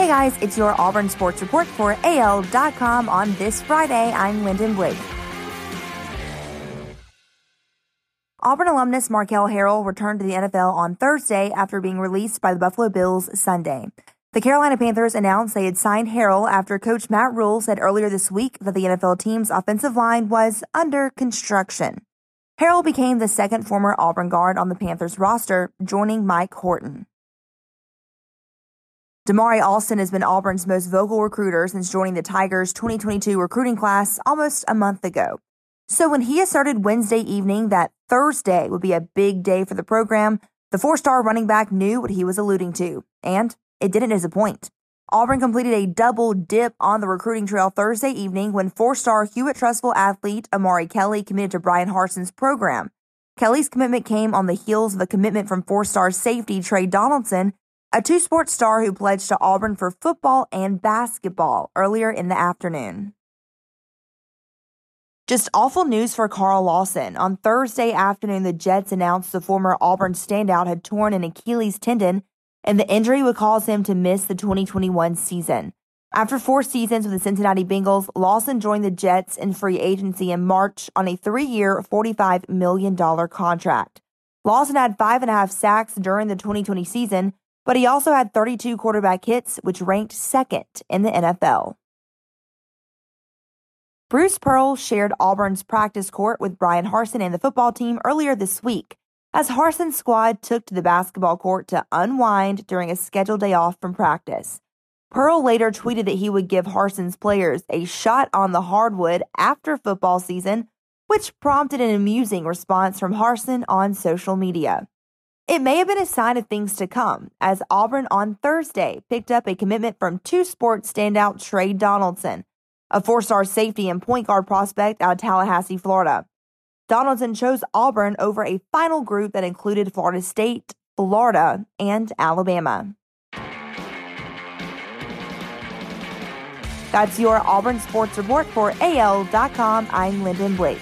Hey guys, it's your Auburn Sports Report for AL.com on this Friday. I'm Lyndon Blake. Auburn alumnus Marquel Harrell returned to the NFL on Thursday after being released by the Buffalo Bills Sunday. The Carolina Panthers announced they had signed Harrell after coach Matt Rhule said earlier this week that the NFL team's offensive line was under construction. Harrell became the second former Auburn guard on the Panthers roster, joining Mike Horton. Damari Alston has been Auburn's most vocal recruiter since joining the Tigers 2022 recruiting class almost a month ago. So when he asserted Wednesday evening that Thursday would be a big day for the program, the four-star running back knew what he was alluding to, and it didn't disappoint. Auburn completed a double dip on the recruiting trail Thursday evening when four star Hewitt-Trussville athlete Omari Kelly committed to Bryan Harsin's program. Kelly's commitment came on the heels of a commitment from four star safety Trey Donaldson, a two sports star who pledged to Auburn for football and basketball earlier in the afternoon. Just awful news for Carl Lawson. On Thursday afternoon, the Jets announced the former Auburn standout had torn an Achilles tendon and the injury would cause him to miss the 2021 season. After four seasons with the Cincinnati Bengals, Lawson joined the Jets in free agency in March on a three year, $45 million contract. Lawson had five and a half sacks during the 2020 season, but he also had 32 quarterback hits, which ranked second in the NFL. Bruce Pearl shared Auburn's practice court with Bryan Harsin and the football team earlier this week as Harsin's squad took to the basketball court to unwind during a scheduled day off from practice. Pearl later tweeted that he would give Harsin's players a shot on the hardwood after football season, which prompted an amusing response from Harsin on social media. It may have been a sign of things to come, as Auburn on Thursday picked up a commitment from two sports standout Trey Donaldson, a four star safety and point guard prospect out of Tallahassee, Florida. Donaldson chose Auburn over a final group that included Florida State, Florida, and Alabama. That's your Auburn Sports Report for AL.com. I'm Lyndon Blake.